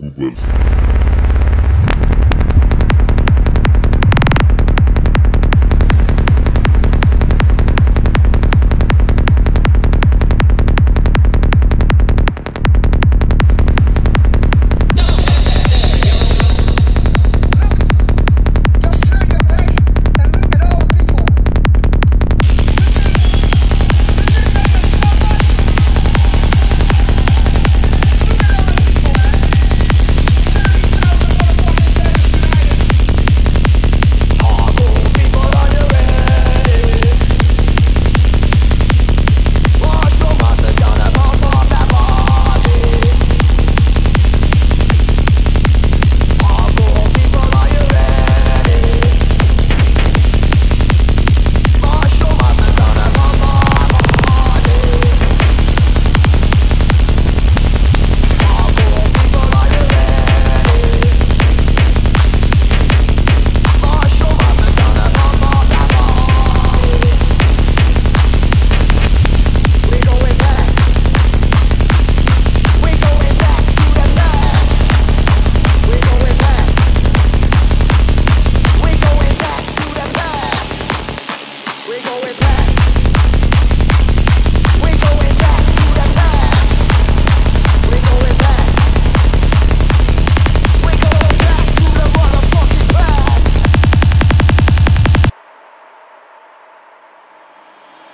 Google.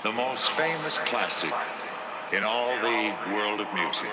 the most famous classic in all the world of music.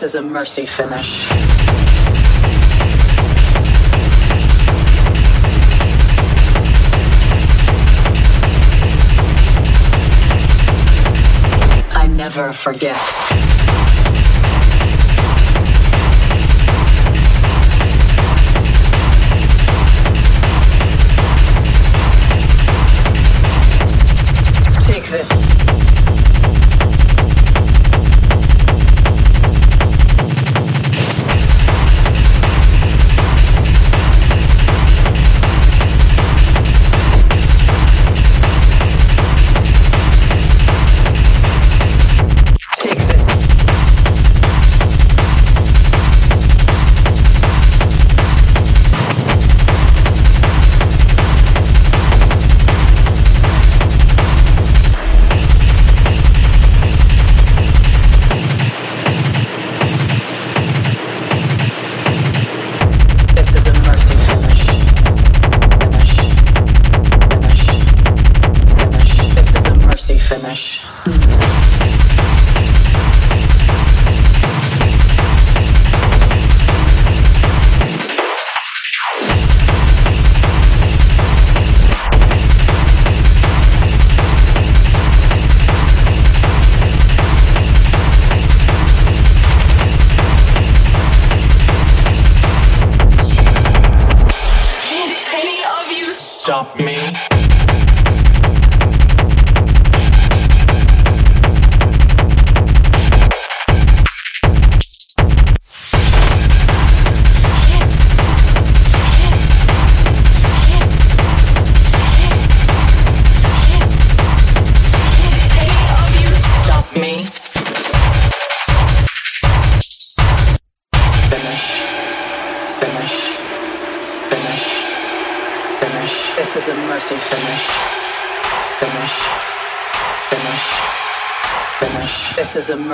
This is a mercy finish. I never forget.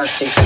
Mercy